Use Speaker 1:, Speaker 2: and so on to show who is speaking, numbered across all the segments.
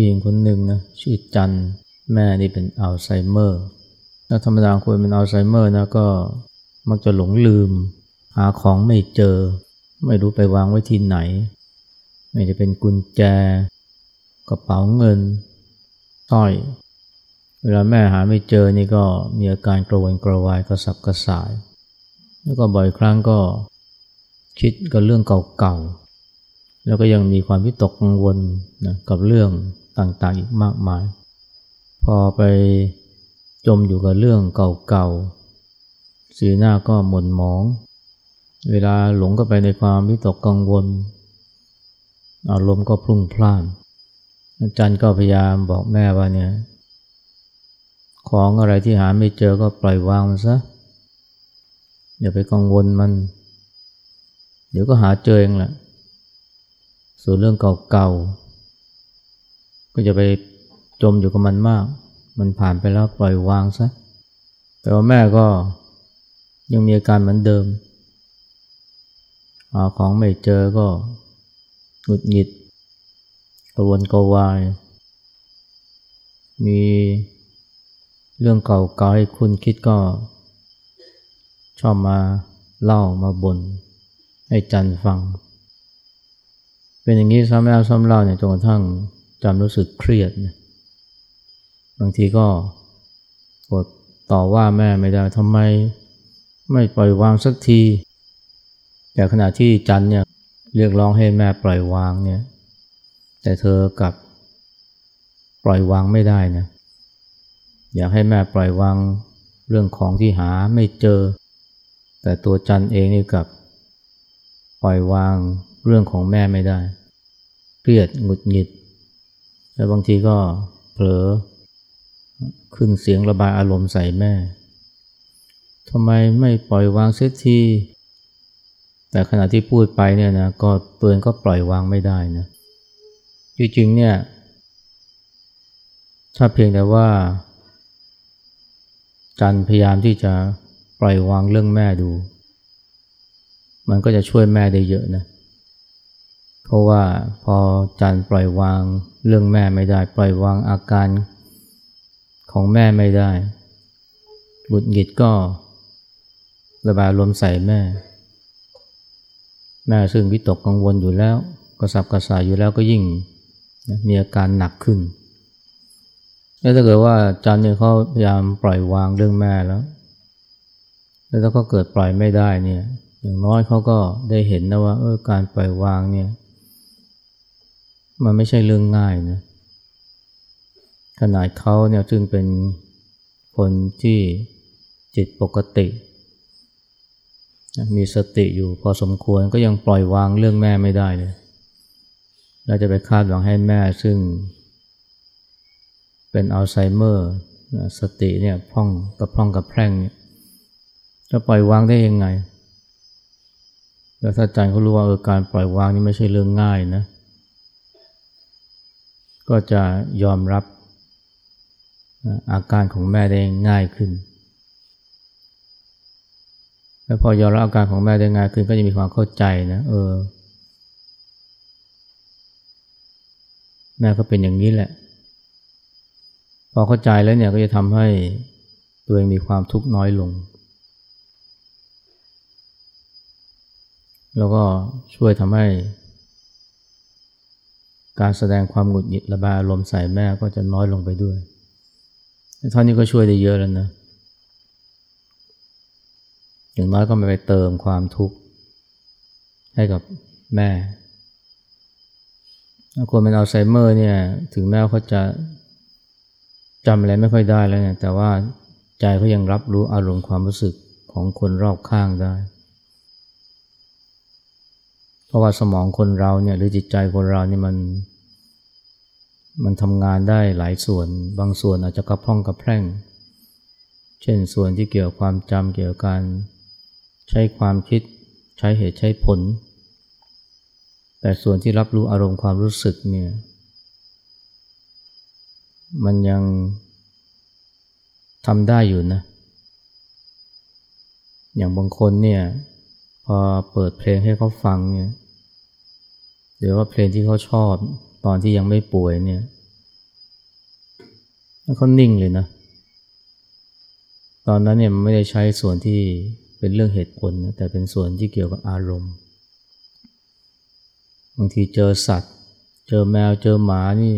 Speaker 1: ผู้หญิงคนหนึ่งนะชื่อจันแม่นี่เป็นอัลไซเมอร์ถ้าธรรมดาคนเป็นอัลไซเมอร์นะก็มักจะหลงลืม หาของไม่เจอ ไม่รู้ไปวางไว้ที่ไหน ไม่จะเป็นกุญแจ กระเป๋าเงินสร้อย เวลาแม่หาไม่เจอนี่ก็มีอาการกระวนกระวายกระสับกระส่าย แล้วก็บ่อยครั้งก็คิดกับเรื่องเก่าๆแล้วก็ยังมีความวิตกกังวลนะกับเรื่อง ต่างๆอีกมากมาย พอไปจมอยู่กับเรื่องเก่าๆ สีหน้าก็หม่นหมอง เวลาหลงก็ไปในความวิตกกังวล อารมณ์ก็พลุ่งพล่าน อาจารย์ก็พยายามบอกแม่ว่าเนี่ยของอะไรที่หาไม่เจอก็ปล่อยวางมันซะ อย่าไปกังวลมัน เดี๋ยวก็หาเจอเองแหละ ส่วนเรื่องเก่าๆ ก็จะไปจมอยู่กับมันมาก มันผ่านไปแล้วปล่อยวางซะ แต่ว่าแม่ก็ยังมีอาการเหมือนเดิมหาของไม่เจอก็หงุดหงิดกระวนกระวาย มีเรื่องเก่าๆให้คุณคิดก็ ชอบมาเล่ามาบน่นให้จันฟัง เป็นอย่างนี้ซ้ำแล้วซ้ำเล่าเนี่ยจนกระทั่ง จำรู้สึกเครียดนะบางทีก็กดต่อว่าแม่ไม่ได้ทำไมไม่ปล่อยวางสักที แต่ขณะที่จันเนี่ยเรียกร้องให้แม่ปล่อยวางเนี่ย แต่เธอกลับปล่อยวางไม่ได้นะ อยากให้แม่ปล่อยวางเรื่องของที่หาไม่เจอ แต่ตัวจันเองนี่กับ ปล่อยวางเรื่องของแม่ไม่ได้ เครียดหงุดหงิด แล้วบางทีก็เผลอขึ้นเสียงระบายอารมณ์ใส่แม่ทำไมไม่ปล่อยวางเสียที แต่ขณะที่พูดไปเนี่ยนะก็ตัวเองก็ปล่อยวางไม่ได้นะจริงๆเนี่ย ถ้าเพียงแต่ว่าจันพยายามที่จะปล่อยวางเรื่องแม่ดู มันก็จะช่วยแม่ได้เยอะนะเพราะว่าพอจันปล่อยวางเรื่องแม่ไม่ได้ ปล่อยวางอาการของแม่ไม่ได้ บุดหงิดก็ระบายลมใส่แม่ แม่ซึ่งวิตกกังวลอยู่แล้วกระสับกระส่ายอยู่แล้วก็ยิ่งมีอาการหนักขึ้นแล้วถ้าเกิดว่าจันเนี่ยเขาพยายามปล่อยวางเรื่องแม่แล้ว แล้วถ้าเขาเกิดปล่อยไม่ได้เนี่ย อย่างน้อยเขาก็ได้เห็นนะว่าเออการปล่อยวางเนี่ย มันไม่ใช่เรื่องง่ายนะขนาดเขาเนี่ยซึ่งเป็นคนที่จิตปกติ มีสติอยู่พอสมควรก็ยังปล่อยวางเรื่องแม่ไม่ได้เลยเราจะไปคาดหวังให้แม่ซึ่ง เป็นอัลไซเมอร์ สติเนี่ยพร่องกระพร่องกระแพร่งเนี่ยจะปล่อยวางได้ยังไง แล้วถ้าใจเขารู้ว่าเออการปล่อยวางนี่ไม่ใช่เรื่องง่ายนะ ก็จะยอมรับอาการของแม่ได้ง่ายขึ้น แล้วพอยอมรับอาการของแม่ได้ง่ายขึ้นก็จะมีความเข้าใจนะเออ แม่ก็เป็นอย่างนี้แหละ พอเข้าใจแล้วเนี่ยก็จะทำให้ตัวเองมีความทุกข์น้อยลง แล้วก็ช่วยทำให้ การแสดงความหงุดหงิดระบายอารมณ์ใส่แม่ก็จะน้อยลงไปด้วยเท่านี้ก็ช่วยได้เยอะแล้วนะ อย่างน้อยก็ไม่ไปเติมความทุกข์ให้กับแม่คนเป็นอัลไซเมอร์เนี่ยถึงแม้เขาจะจำอะไรไม่ค่อยได้แล้วเนี่ยแต่ว่าใจเขายังรับรู้อารมณ์ความรู้สึกของคนรอบข้างได้ เพราะว่าสมองคนเราเนี่ยหรือจิตใจคนเราเนี่ยมัน มันทำงานได้หลายส่วน บางส่วนอาจจะกระพร่องกระแพร่ง เช่นส่วนที่เกี่ยวความจำเกี่ยวกับการใช้ความคิดใช้เหตุใช้ผล แต่ส่วนที่รับรู้อารมณ์ความรู้สึกเนี่ยมันยังทำได้อยู่นะ อย่างบางคนเนี่ย พอเปิดเพลงให้เขาฟังเนี่ยหรือว่าเพลงที่เขาชอบตอนที่ยังไม่ป่วยเนี่ยแล้วเขานิ่งเลยนะ ตอนนั้นเนี่ยมันไม่ได้ใช้ส่วนที่เป็นเรื่องเหตุผลนะแต่เป็นส่วนที่เกี่ยวกับอารมณ์ บางทีเจอสัตว์ เจอแมวเจอหมานี่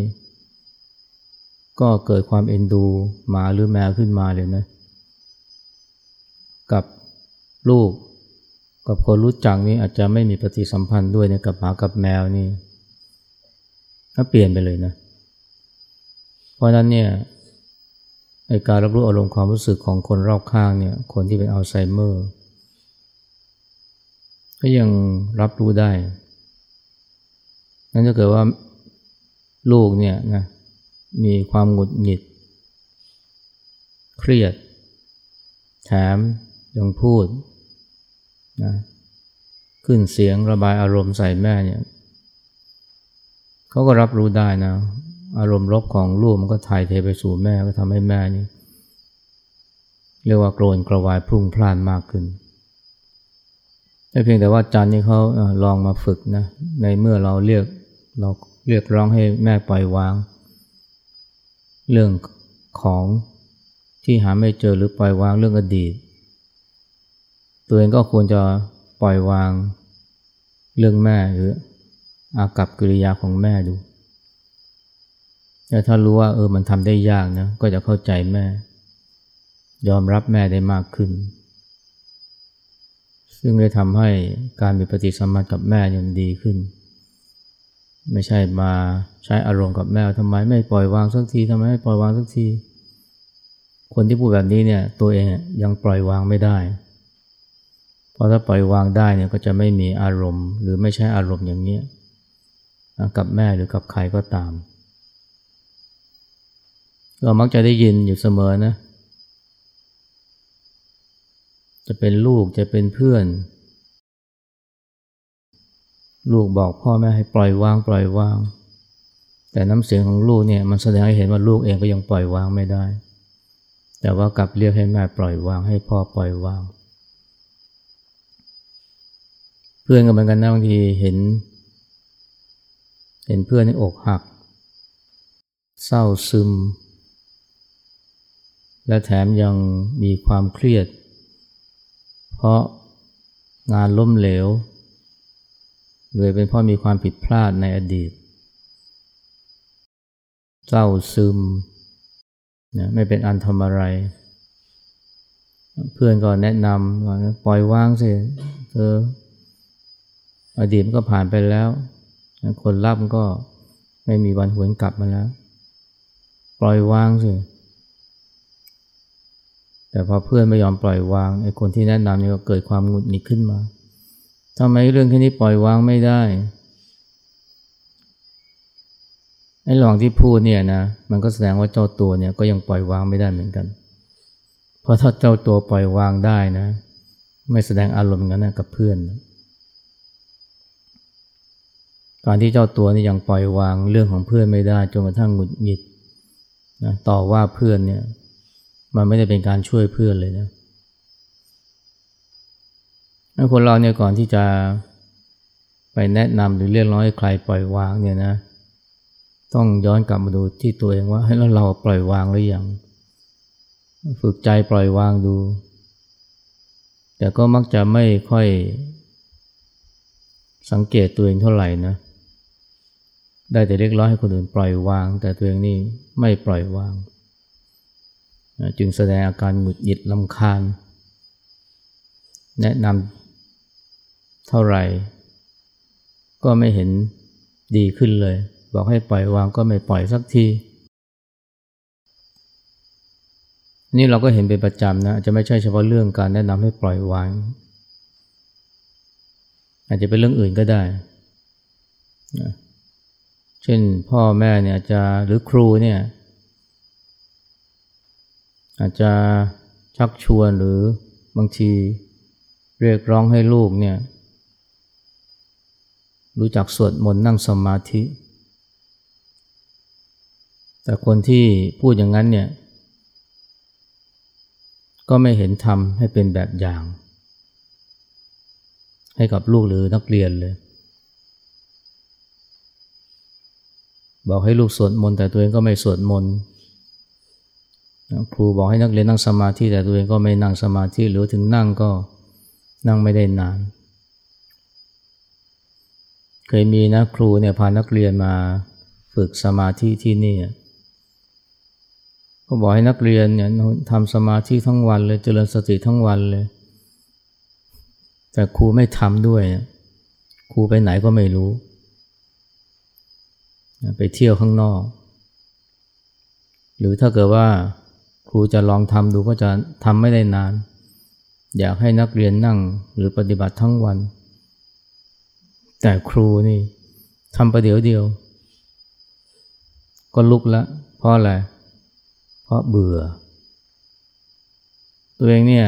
Speaker 1: ก็เกิดความเอ็นดูหมาหรือแมวขึ้นมาเลยนะ กับลูก กับคนรู้จักนี่อาจจะไม่มีปฏิสัมพันธ์ด้วยนะกับหมากับแมวนี่ก็เปลี่ยนไปเลยนะ เพราะนั้นเนี่ยในการรับรู้อารมณ์ความรู้สึกของคนรอบข้างเนี่ย คนที่เป็นอัลไซเมอร์ ก็ยังรับรู้ได้ นั่นจะเกิดว่าลูกเนี่ยนะมีความหงุดหงิด เครียด แถมยังพูด นะขึ้นเสียงระบายอารมณ์ใส่แม่เนี่ยเขาก็รับรู้ได้นะ อารมณ์ลบของลูกมันก็ถ่ายเทไปสู่แม่ก็ทำให้แม่นี่เรียกว่าโกรนกระวายพุ่งพล่านมากขึ้นไม่เพียงแต่ว่าจันนี่เขาลองมาฝึกนะ ในเมื่อเราเรียกเราเรียกร้องให้แม่ปล่อยวาง เรื่องของที่หาไม่เจอหรือปล่อยวางเรื่องอดีต ตัวเองก็ควรจะปล่อยวางเรื่องแม่หรืออากับกิริยาของแม่ดูแต่ถ้ารู้ว่าเออมันทำได้ยากนะก็จะเข้าใจแม่ ยอมรับแม่ได้มากขึ้น ซึ่งได้ทำให้การมีปฏิสัมพันธ์กับแม่ยังดีขึ้น ไม่ใช่มาใช้อารมณ์กับแม่ทำไมไม่ปล่อยวางสักทีทำไมไม่ปล่อยวางสักที คนที่พูดแบบนี้เนี่ยตัวเองยังปล่อยวางไม่ได้ ราะถ้าปล่อยวางได้เนี่ยก็จะไม่มีอารมณ์ หรือไม่ใช่อารมณ์อย่างนี้กับแม่หรือกับใครก็ตาม เรามักจะได้ยินอยู่เสมอนะ จะเป็นลูกจะเป็นเพื่อน ลูกบอกพ่อแม่ให้ปล่อยวางปล่อยวาง แต่น้ำเสียงของลูกเนี่ยมันแสดงให้เห็นว่าลูกเองก็ยังปล่อยวางไม่ได้ แต่ว่ากลับเรียกให้แม่ปล่อยวางให้พ่อปล่อยวาง เพื่อนก็เหมือนกันนะบางทีเห็น เห็นเพื่อนในอกหัก เศร้าซึม และแถมยังมีความเครียด เพราะงานล้มเหลวเลยเป็นเพราะมีความผิดพลาดในอดีต เศร้าซึมนะไม่เป็นอันทำอะไร เพื่อนก็แนะนำว่าปล่อยวางสิเธอ อดีตมันก็ผ่านไปแล้ว คนรับก็ไม่มีวันหวนกลับมาแล้ว ปล่อยวางสิแต่พอเพื่อนไม่ยอมปล่อยวางไอ้คนที่แนะนำนี่ก็เกิดความหงุดหงิดขึ้นมาทำไมเรื่องแค่นี้ปล่อยวางไม่ได้ไอ้หลองที่พูดเนี่ยนะมันก็แสดงว่าเจ้าตัวเนี่ยก็ยังปล่อยวางไม่ได้เหมือนกัน เพราะถ้าเจ้าตัวปล่อยวางได้นะ ไม่แสดงอารมณ์งั้นนะกับเพื่อนนะ การที่เจ้าตัวนี่ยังปล่อยวางเรื่องของเพื่อนไม่ได้จนกระทั่งหงุดหงิดนะต่อว่าเพื่อนเนี่ยมันไม่ได้เป็นการช่วยเพื่อนเลยนะคนเราเนี่ยก่อนที่จะไปแนะนำหรือเรียกร้องให้ใครปล่อยวางเนี่ยนะ ต้องย้อนกลับมาดูที่ตัวเองว่าให้แล้วเราปล่อยวางหรือยังฝึกใจปล่อยวางดู แต่ก็มักจะไม่ค่อยสังเกตตัวเองเท่าไหร่นะ ได้แต่เรียกร้องให้คนอื่นปล่อยวาง แต่ตัวเองนี่ไม่ปล่อยวาง จึงแสดงอาการหงุดหงิดลำคาญ แนะนำเท่าไหร่ ก็ไม่เห็นดีขึ้นเลย บอกให้ปล่อยวางก็ไม่ปล่อยสักที นี่เราก็เห็นเป็นประจำนะจะไม่ใช่เฉพาะเรื่องการแนะนำให้ปล่อยวาง อาจจะเป็นเรื่องอื่นก็ได้นะ เช่นพ่อแม่เนี่ยจะหรือครูเนี่ยอาจจะชักชวนหรือบางทีเรียกร้องให้ลูกเนี่ยรู้จักสวดมนต์นั่งสมาธิ แต่คนที่พูดอย่างนั้นเนี่ยก็ไม่เห็นทำให้เป็นแบบอย่าง ให้กับลูกหรือนักเรียนเลย บอกให้ลูกสวดมนต์แต่ตัวเองก็ไม่สวดมนต์ครูบอกให้นักเรียนนั่งสมาธิแต่ตัวเองก็ไม่นั่งสมาธิหรือถึงนั่งก็นั่งไม่ได้นาน เคยมีนะครูเนี่ยพานักเรียนมาฝึกสมาธิที่นี่ก็บอกให้นักเรียนเนี่ยทำสมาธิทั้งวันเลยเจริญสติทั้งวันเลย แต่ครูไม่ทำด้วย ครูไปไหนก็ไม่รู้ ไปเที่ยวข้างนอก หรือถ้าเกิดว่าครูจะลองทำดูก็จะทำไม่ได้นาน อยากให้นักเรียนนั่งหรือปฏิบัติทั้งวัน แต่ครูนี่ทำประเดี๋ยวเดียว ก็ลุกแล้วเพราะอะไร เพราะเบื่อ ตัวเองเนี่ย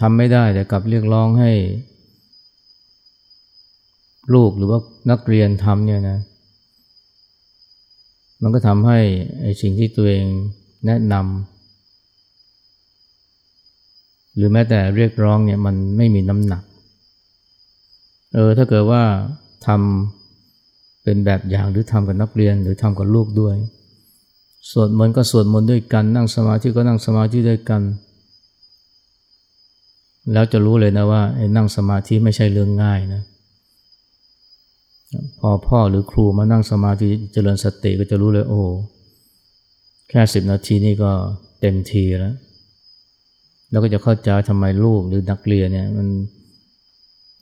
Speaker 1: ทำไม่ได้แต่กลับเรียกร้องให้ ลูกหรือว่านักเรียนทำเนี่ยนะ มันก็ทำให้ไอ้สิ่งที่ตัวเองแนะนำหรือแม้แต่เรียกร้องเนี่ยมันไม่มีน้ำหนัก เออถ้าเกิดว่าทำเป็นแบบอย่างหรือทำกับนักเรียนหรือทำกับลูกด้วย สวดมนต์ก็สวดมนต์ด้วยกัน นั่งสมาธิก็นั่งสมาธิด้วยกัน แล้วจะรู้เลยนะว่านั่งสมาธิไม่ใช่เรื่องง่ายนะ พอพ่อหรือครูมานั่งสมาธิเจริญสติก็จะรู้เลยโอ้แค่สิบนาทีนี่ก็เต็มทีแล้วเราก็จะเข้าใจทำไมลูกหรือนักเรียนเนี่ยมัน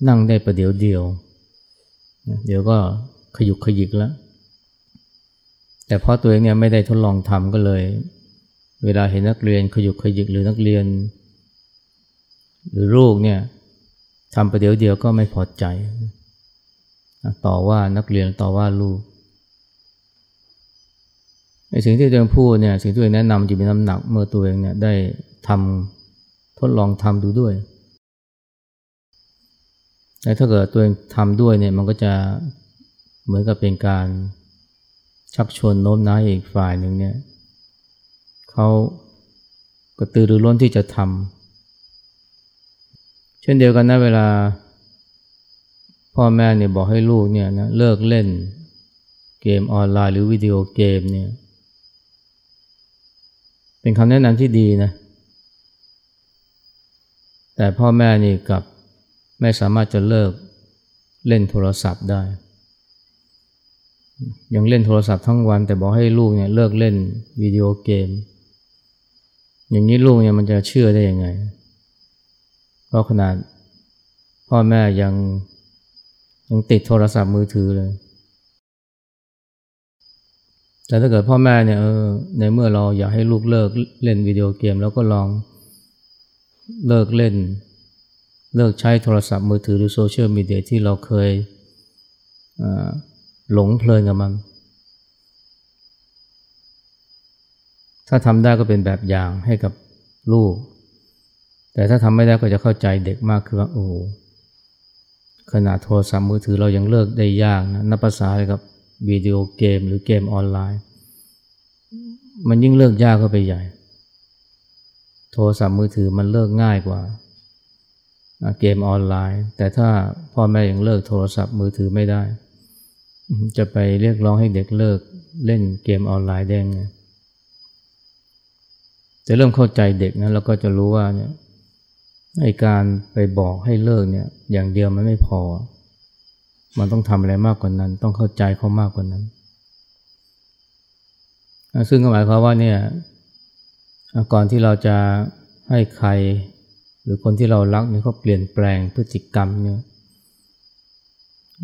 Speaker 1: นั่งได้ประเดี๋ยวเดียว เดี๋ยวก็ขยุกขยิกแล้ว แต่พ่อตัวเองเนี่ยไม่ได้ทดลองทำก็เลย เวลาเห็นนักเรียนขยุกขยิกหรือนักเรียน หรือลูกเนี่ยทำประเดี๋ยวเดียวก็ไม่พอใจ ต่อว่านักเรียนต่อว่าลูกไอ้สิ่งที่ตัวเองพูดเนี่ยสิ่งที่ตัวเองแนะนำจะมีน้ำหนักเมื่อตัวเองเนี่ยได้ทำทดลองทำดูด้วยแต่ถ้าเกิดตัวเองทำด้วยเนี่ยมันก็จะเหมือนกับเป็นการชักชวนโน้มน้าวอีกฝ่ายหนึ่งเนี่ยเขากระตือรือร้นที่จะทำเช่นเดียวกันนะเวลา พ่อแม่เนี่ยบอกให้ลูกเนี่ยนะเลิกเล่นเกมออนไลน์หรือวิดีโอเกมเนี่ย เป็นคำแนะนำที่ดีนะ แต่พ่อแม่นี่กับไม่สามารถจะเลิกเล่นโทรศัพท์ได้ ยังเล่นโทรศัพท์ทั้งวัน แต่บอกให้ลูกเนี่ยเลิกเล่นวิดีโอเกม อย่างนี้ลูกเนี่ยมันจะเชื่อได้ยังไง เพราะขนาดพ่อแม่ยัง ยังติดโทรศัพท์มือถือเลย แต่ถ้าเกิดพ่อแม่เนี่ยเออในเมื่อเราอยากให้ลูกเลิกเล่นวิดีโอเกม แล้วก็ลองเลิกเล่น เลิกใช้โทรศัพท์มือถือหรือโซเชียลมีเดียที่เราเคยหลงเพลินกับมัน ถ้าทำได้ก็เป็นแบบอย่างให้กับลูก แต่ถ้าทำไม่ได้ก็จะเข้าใจเด็กมากคือว่าโอ้ ขนาดโทรศัพท์มือถือเรายังเลิกได้ยากนะนับภาษากับวิดีโอเกมหรือเกมออนไลน์ มันยิ่งเลิกยากเข้าไปใหญ่ โทรศัพท์มือถือมันเลิกง่ายกว่าเกมออนไลน์ แต่ถ้าพ่อแม่ยังเลิกโทรศัพท์มือถือไม่ได้ จะไปเรียกร้องให้เด็กเลิกเล่นเกมออนไลน์ได้ไงจะเริ่มเข้าใจเด็กนะแล้วก็จะรู้ว่าเนี่ย ไอการไปบอกให้เลิกเนี่ยอย่างเดียวมันไม่พอ มันต้องทำอะไรมากกว่านั้น ต้องเข้าใจเขามากกว่านั้น ซึ่งก็หมายความว่าเนี่ยก่อนที่เราจะให้ใคร หรือคนที่เรารักเนี่ยเขาเปลี่ยนแปลงพฤติกรรมเนี่ย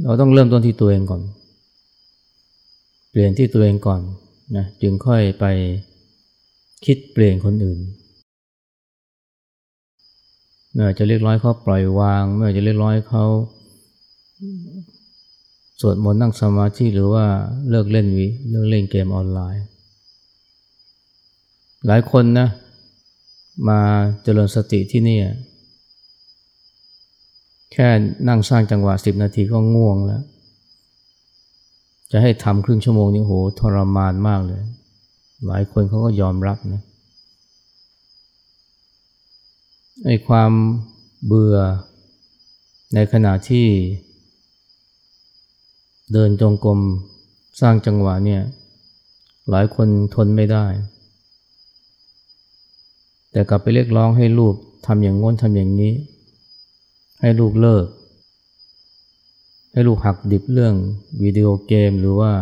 Speaker 1: เราต้องเริ่มต้นที่ตัวเองก่อน เปลี่ยนที่ตัวเองก่อนนะจึงค่อยไปคิดเปลี่ยนคนอื่น เมื่อจะเรียกร้อยเขาปล่อยวางเมื่อจะเรียกร้อยเขาสวดมนต์นั่งสมาธิหรือว่าเลิกเล่นวิเลิกเล่นเกมออนไลน์ หลายคนนะมาเจริญสติที่นี่ แค่นั่งสร้างจังหวะสิบนาทีก็ง่วงแล้ว จะให้ทำครึ่งชั่วโมงนี่โหทรมานมากเลย หลายคนเขาก็ยอมรับนะ ไอ้ความเบื่อ ในขณะที่ เดินจงกรมสร้างจังหวะเนี่ย หลายคนทนไม่ได้ แต่กลับไปเรียกร้องให้ลูกทำอย่างง้นทำอย่างนี้ ให้ลูกเลิก ให้ลูกหักดิบเรื่องวิดีโอเกมหรือว่า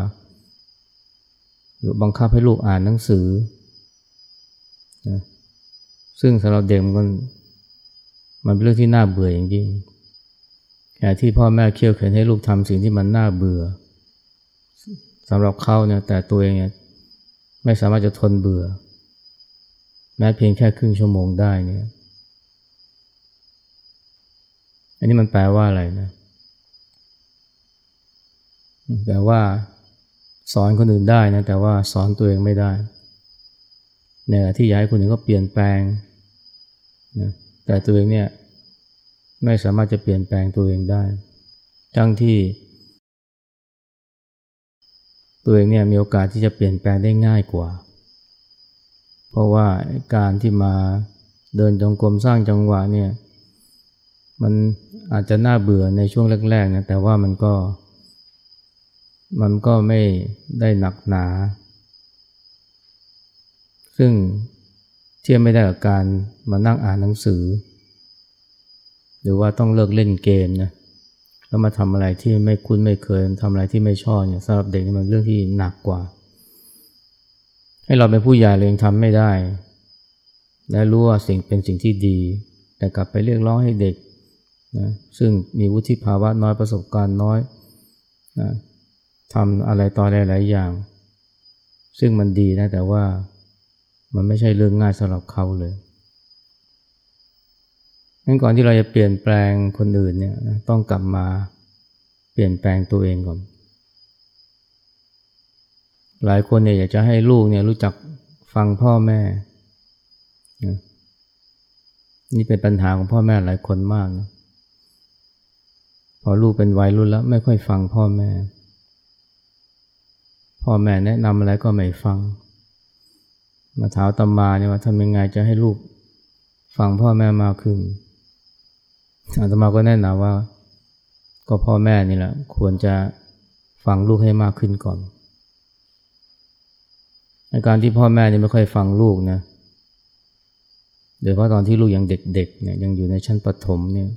Speaker 1: หรือบังคับให้ลูกอ่านหนังสือนะซึ่งสำหรับเด็กมัน มันเป็นเรื่องที่น่าเบื่ออย่างยิ่งแค่ที่พ่อแม่เคี่ยวเข็นให้ลูกทำสิ่งที่มันน่าเบื่อสำหรับเขาเนี่ยแต่ตัวเองเนี่ยไม่สามารถจะทนเบื่อ แม้เพียงแค่ครึ่งชั่วโมงได้เนี่ย อันนี้มันแปลว่าอะไรนะแปลว่าสอนคนอื่นได้นะแต่ว่าสอนตัวเองไม่ได้เนี่ยที่อยากให้คนอื่นก็เปลี่ยนแปลงนะแต่ตัวเองเนี่ย ไม่สามารถจะเปลี่ยนแปลงตัวเองได้ ทั้งที่ ตัวเองเนี่ยมีโอกาสที่จะเปลี่ยนแปลงได้ง่ายกว่า เพราะว่าการที่มาเดินจงกรมสร้างจังหวะเนี่ยมันอาจจะน่าเบื่อในช่วงแรกๆนะแต่ว่ามันก็ มันก็ไม่ได้หนักหนา ซึ่งเทียบไม่ได้กับการมานั่งอ่านหนังสือ รือว่าต้องเลิกเล่นเกมนะแล้วมาทำอะไรที่ไม่คุ้นไม่เคยทำอะไรที่ไม่ชอบเนี่ยสำหรับเด็กมันเรื่องที่หนักกว่า ให้เราเป็นผู้ใหญ่เรายังทำไม่ได้ และรู้ว่าสิ่งเป็นสิ่งที่ดี แต่กลับไปเรียกร้องให้เด็กนะซึ่งมีวุฒิภาวะน้อยประสบการณ์น้อยนะทำอะไรต่ออะไรหลายอย่าง ซึ่งมันดีนะแต่ว่ามันไม่ใช่เรื่องง่ายสำหรับเขาเลย งั้นก่อนที่เราจะเปลี่ยนแปลงคนอื่นเนี่ยต้องกลับมาเปลี่ยนแปลงตัวเองก่อน หลายคนเนี่ยอยากจะให้ลูกเนี่ยรู้จักฟังพ่อแม่ นี่เป็นปัญหาของพ่อแม่หลายคนมากนะพอลูกเป็นวัยรุ่นแล้วไม่ค่อยฟังพ่อแม่ พ่อแม่แนะนำอะไรก็ไม่ฟัง มาถามตมาเนี่ยว่าทำยังไงจะให้ลูกฟังพ่อแม่มากขึ้น อาตมาก็แนะนำว่า ก็พ่อแม่นี่แหละควรจะฟังลูกให้มากขึ้นก่อนในการที่พ่อแม่นี่ไม่ค่อยฟังลูกนะโดยเฉพาะตอนที่ลูกยังเด็กๆเนี่ยยังอยู่ในชั้นประถมเนี่ย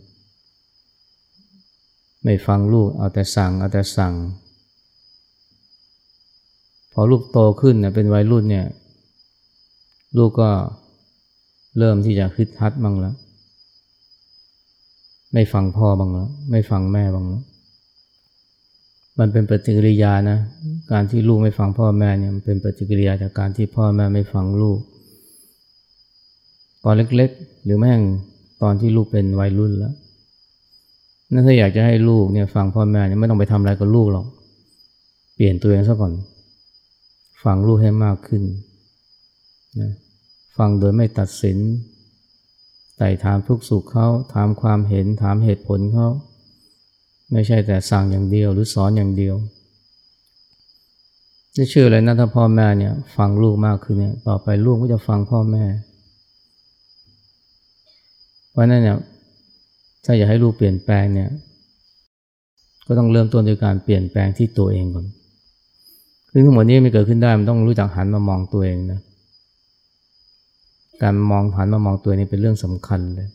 Speaker 1: ไม่ฟังลูกเอาแต่สั่งเอาแต่สั่ง พอลูกโตขึ้นเนี่ยเป็นวัยรุ่นเนี่ย ลูกก็เริ่มที่จะคึดฮัดบ้างแล้ว ไม่ฟังพ่อบ้างแล้วไม่ฟังแม่บ้างแล้วมันเป็นปฏิกิริยานะ การที่ลูกไม่ฟังพ่อแม่เนี่ยมันเป็นปฏิกิริยาจากการที่พ่อแม่ไม่ฟังลูก ตอนเล็กๆ หรือแม่งตอนที่ลูกเป็นวัยรุ่นแล้วนั่นถ้าอยากจะให้ลูกเนี่ยฟังพ่อแม่เนี่ยไม่ต้องไปทำอะไรกับลูกหรอก เปลี่ยนตัวเองซะก่อน ฟังลูกให้มากขึ้นนะฟังโดยไม่ตัดสิน ต่ถามทุกสุขเขาถามความเห็นถามเหตุผลเขาไม่ใช่แต่สั่งอย่างเดียวหรือสอนอย่างเดียวจะเชื่อเลยนะถ้าพ่อแม่เนี่ยฟังลูกมากขึ้นเนี่ยต่อไปลูกก็จะฟังพ่อแม่ เพราะนั้นเนี่ยถ้าอยากให้ลูกเปลี่ยนแปลงเนี่ย ก็ต้องเริ่มต้นด้วยการเปลี่ยนแปลงที่ตัวเองก่อนคือทั้งหมดนี้ไม่เกิดขึ้นได้มันต้องรู้จักหันมามองตัวเองนะ การมองหันมามองตัวนี้เป็นเรื่องสำคัญเลย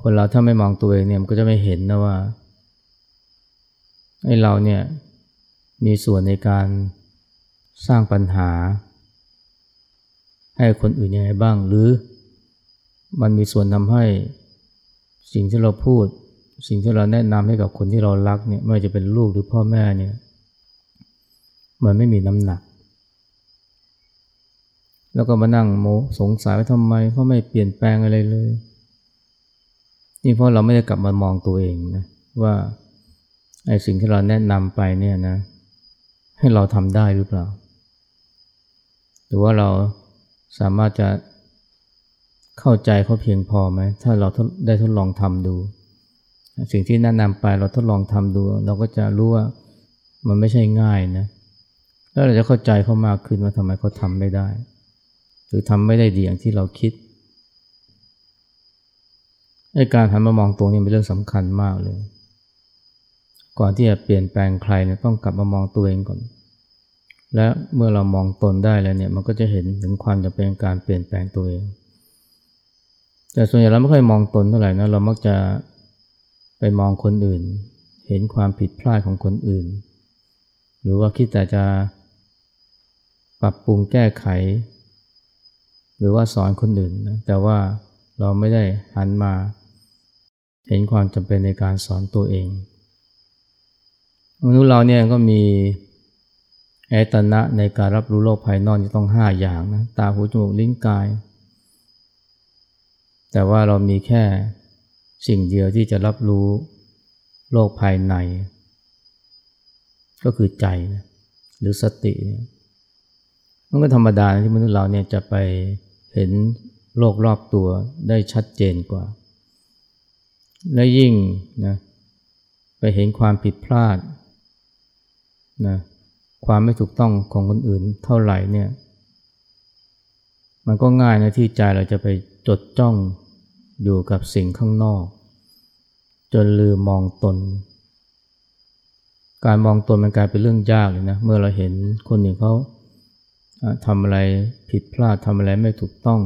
Speaker 1: คนเราถ้าไม่มองตัวเองเนี่ยมันก็จะไม่เห็นนะว่าไอ้เราเนี่ยมีส่วนในการสร้างปัญหา ให้คนอื่นยังไงบ้าง หรือมันมีส่วนทำให้สิ่งที่เราพูด สิ่งที่เราแนะนำให้กับคนที่เรารักเนี่ยไม่ว่าจะเป็นลูกหรือพ่อแม่เนี่ยมันไม่มีน้ำหนัก แล้วก็มานั่งโมสงสัยว่าทำไมเขาไม่เปลี่ยนแปลงอะไรเลย นี่เพราะเราไม่ได้กลับมามองตัวเองนะว่าไอ้สิ่งที่เราแนะนำไปเนี่ยนะ ให้เราทำได้หรือเปล่า หรือว่าเราสามารถจะเข้าใจเขาเพียงพอไหมถ้าเราได้ทดลองทำดู สิ่งที่แนะนำไปเราทดลองทำดู เราก็จะรู้ว่ามันไม่ใช่ง่ายนะ แล้วเราจะเข้าใจเขามากขึ้นว่าทำไมเขาทำไม่ได้ หรือทำไม่ได้ดีอย่างที่เราคิดไอ้การหันมามองตัวนี้เป็นเรื่องสำคัญมากเลย ก่อนที่จะเปลี่ยนแปลงใครเนี่ยต้องกลับมามองตัวเองก่อน และเมื่อเรามองตนได้แล้วเนี่ยมันก็จะเห็นถึงความจำเป็นการเปลี่ยนแปลงตัวเอง แต่ส่วนใหญ่เราไม่ค่อยมองตนเท่าไหร่นะเรามักจะไปมองคนอื่น เห็นความผิดพลาดของคนอื่น หรือว่าคิดแต่จะปรับปรุงแก้ไข หรือว่าสอนคนอื่นนะแต่ว่าเราไม่ได้หันมาเห็นความจำเป็นในการสอนตัวเอง มนุษย์เราเนี่ยก็มีอายตนะในการรับรู้โลกภายนอกที่ต้องห้าอย่างนะตาหูจมูกลิ้นกาย แต่ว่าเรามีแค่สิ่งเดียวที่จะรับรู้โลกภายใน ก็คือใจหรือสติมันก็ธรรมดาที่มนุษย์เราเนี่ยจะไป เห็นโลกรอบตัวได้ชัดเจนกว่า และยิ่งนะไปเห็นความผิดพลาดนะความไม่ถูกต้องของคนอื่นเท่าไหร่เนี่ย มันก็ง่ายนะที่ใจเราจะไปจดจ้องอยู่กับสิ่งข้างนอก จนลืมมองตน การมองตนมันกลายเป็นเรื่องยากเลยนะ เมื่อเราเห็นคนอื่นเขา ทำอะไรผิดพลาดทำอะไรไม่ถูกต้อง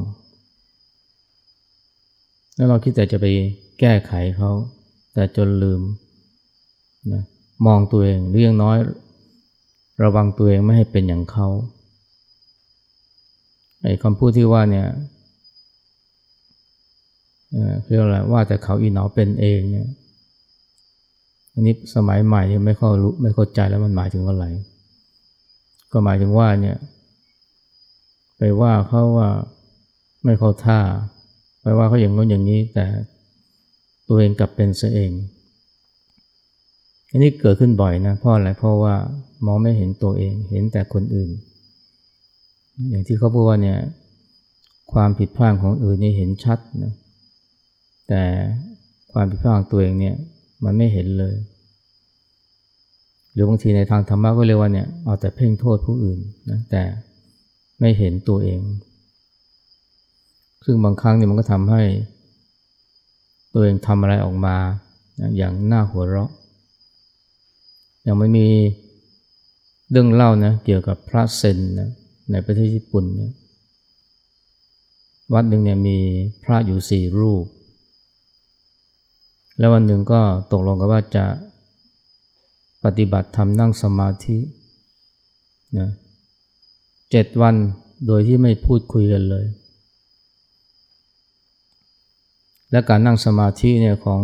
Speaker 1: แล้วเราคิดแต่จะไปแก้ไขเขา แต่จนลืมนะมองตัวเองหรือยังน้อย ระวังตัวเองไม่ให้เป็นอย่างเขาไอ้คำพูดที่ว่าเนี่ยเรียกอะไรว่าแต่เขาอีหนอเป็นเองเนี่ยอันนี้สมัยใหม่ที่ไม่เข้ารู้ไม่เข้าใจแล้วมันหมายถึงอะไร ก็หมายถึงว่าเนี่ย ไปว่าเขาว่าไม่เข้าท่า ไปว่าเขาอย่างนู้นอย่างนี้ แต่ตัวเองกลับเป็นเสเอง อันนี้เกิดขึ้นบ่อยนะเพราะอะไรเพราะว่ามองไม่เห็นตัวเอง เห็นแต่คนอื่น อย่างที่เขาพูดว่าเนี่ย ความผิดพลาดของอื่นนี่เห็นชัดนะแต่ความผิดพลาดของตัวเองเนี่ยมันไม่เห็นเลย หรือบางทีในทางธรรมะก็เรียกว่าเนี่ยเอาแต่เพ่งโทษผู้อื่นนะแต่ ไม่เห็นตัวเอง ซึ่งบางครั้งเนี่ยมันก็ทำให้ ตัวเองทำอะไรออกมา อย่างน่าหัวเราะ อย่างไม่มีเรื่องเล่านะเกี่ยวกับพระเซนนะในประเทศญี่ปุ่นเนี่ยวัดหนึ่งเนี่ยมีพระอยู่สี่รูป แล้ววันหนึ่งก็ตกลงกันว่าจะปฏิบัติทำนั่งสมาธินะ จ็ดวันโดยที่ไม่พูดคุยกันเลย และการนั่งสมาธิเนี่ยของ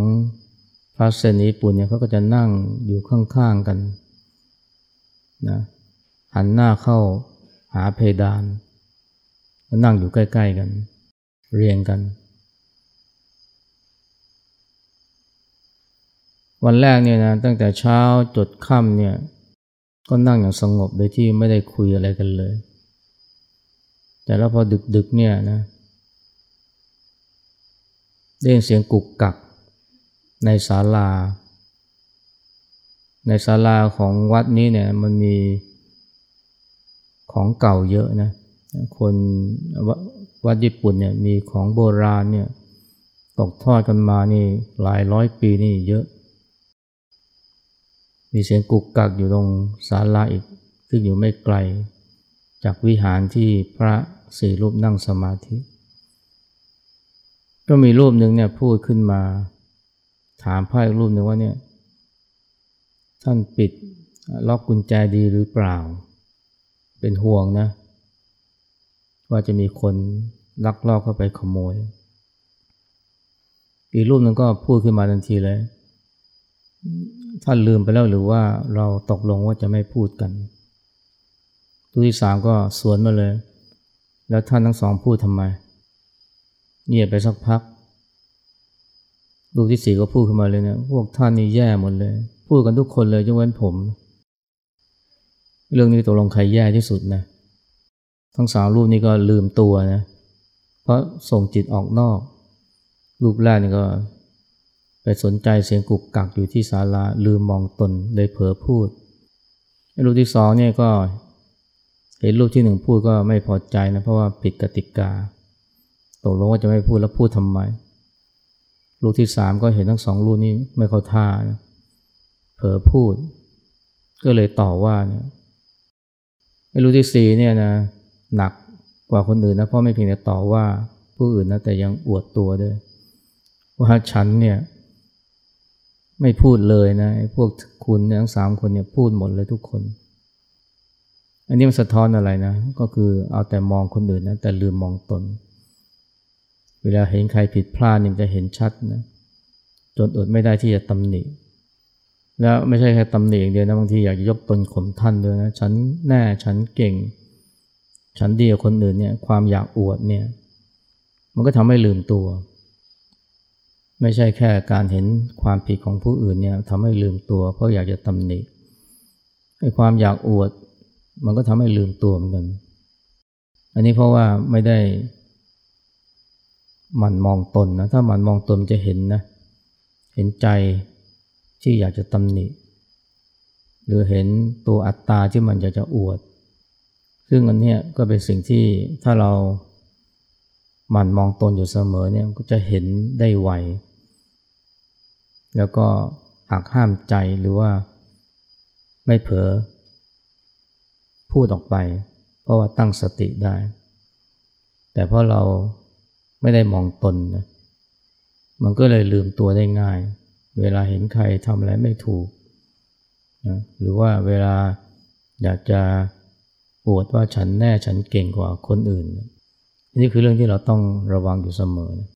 Speaker 1: พระเซนญี่ปุ่นเนี่ยเขาก็จะนั่งอยู่ข้างๆกันนะหันหน้าเข้าหาเพดานแล้วนั่งอยู่ใกล้ๆกัน เรียงกัน วันแรกเนี่ยนะตั้งแต่เช้าจดค่ำเนี่ยก็นั่งอย่างสงบโดยที่ไม่ได้คุยอะไรกันเลย แต่แล้วพอดึกๆเนี่ยนะได้ยินเสียงกุกกักในศาลา ในศาลาของวัดนี้เนี่ยมันมีของเก่าเยอะนะ คนวัดญี่ปุ่นเนี่ยมีของโบราณเนี่ยตกทอดกันมานี่หลายร้อยปีนี่เยอะ มีเสียงกุกกักอยู่ตรงศาลาอีกซึ่งอยู่ไม่ไกล จากวิหารที่พระสี่รูปนั่งสมาธิ ก็มีรูปหนึ่งเนี่ยพูดขึ้นมา ถามพระอีกรูปหนึ่งว่าเนี่ยท่านปิดล็อกกุญแจดีหรือเปล่า เป็นห่วงนะ ว่าจะมีคนลักลอบเข้าไปขโมย อีกรูปหนึ่งก็พูดขึ้นมาทันทีเลย ท่านลืมไปแล้วหรือว่าเราตกลงว่าจะไม่พูดกัน ตัวที่สามก็สวนมาเลย แล้วท่านทั้งสองพูดทำไม เงียบไปสักพัก ลูกที่สี่ก็พูดขึ้นมาเลยเนะพวกท่านนี่แย่หมดเลย พูดกันทุกคนเลยยกเว้นผม เรื่องนี้ตกลงใครแย่ที่สุดนะ ทั้งสามรูปนี้ก็ลืมตัวนะ เพราะส่งจิตออกนอกรูปแรกนี่ก็ไปสนใจเสียงกุกกักอยู่ที่ศาลาลืมมองตนเลยเผลอพูดรูปที่สองเนี่ยก็ เห็นรูปที่หนึ่งพูดก็ไม่พอใจนะเพราะว่าผิดกติกาตกลงว่าจะไม่พูดแล้วพูดทำไมลูกที่สามก็เห็นทั้งสองลูกนี้ไม่เข้าท่านะเผลอพูด ก็เลยต่อว่าเนี่ยไอ้รู้ที่สี่เนี่ยนะหนักกว่าคนอื่นนะเพราะไม่เพียงแต่ต่อว่าผู้อื่นนะแต่ยังอวดตัวด้วยว่าฉันเนี่ยไม่พูดเลยนะไอ้พวกคุณเนี่ยทั้งสามคนเนี่ยพูดหมดเลยทุกคน อันนี้มันสะท้อนอะไรนะ ก็คือเอาแต่มองคนอื่นนะแต่ลืมมองตน เวลาเห็นใครผิดพลาดนี่จะเห็นชัดนะจนอดไม่ได้ที่จะตำหนิ แล้วไม่ใช่แค่ตำหนิอย่างเดียวนะบางทีอยากจะยกตนข่มท่านด้วยนะฉันแน่ฉันเก่ง ฉันดีกว่าคนอื่นเนี่ยความอยากอวดเนี่ย มันก็ทำให้ลืมตัว ไม่ใช่แค่การเห็นความผิดของผู้อื่นเนี่ยทำให้ลืมตัว เพราะอยากจะตำหนิไอ้ความอยากอวด มันก็ทำให้ลืมตัวเหมือนกัน อันนี้เพราะว่าไม่ได้หมั่นมองตนนะ ถ้าหมั่นมองตนจะเห็นนะ เห็นใจที่อยากจะตำหนิ หรือเห็นตัวอัตตาที่มันอยากจะอวด ซึ่งอันนี้ก็เป็นสิ่งที่ถ้าเราหมั่นมองตนอยู่เสมอเนี่ยก็จะเห็นได้ไว แล้วก็หักห้ามใจหรือว่าไม่เผลอ พูดออกไป เพราะว่าตั้งสติได้ แต่เพราะเราไม่ได้มองตนนะมันก็เลยลืมตัวได้ง่าย เวลาเห็นใครทำอะไรไม่ถูกนะหรือว่าเวลาอยากจะปวดว่าฉันแน่ฉันเก่งกว่าคนอื่น นี่คือเรื่องที่เราต้องระวังอยู่เสมอนะ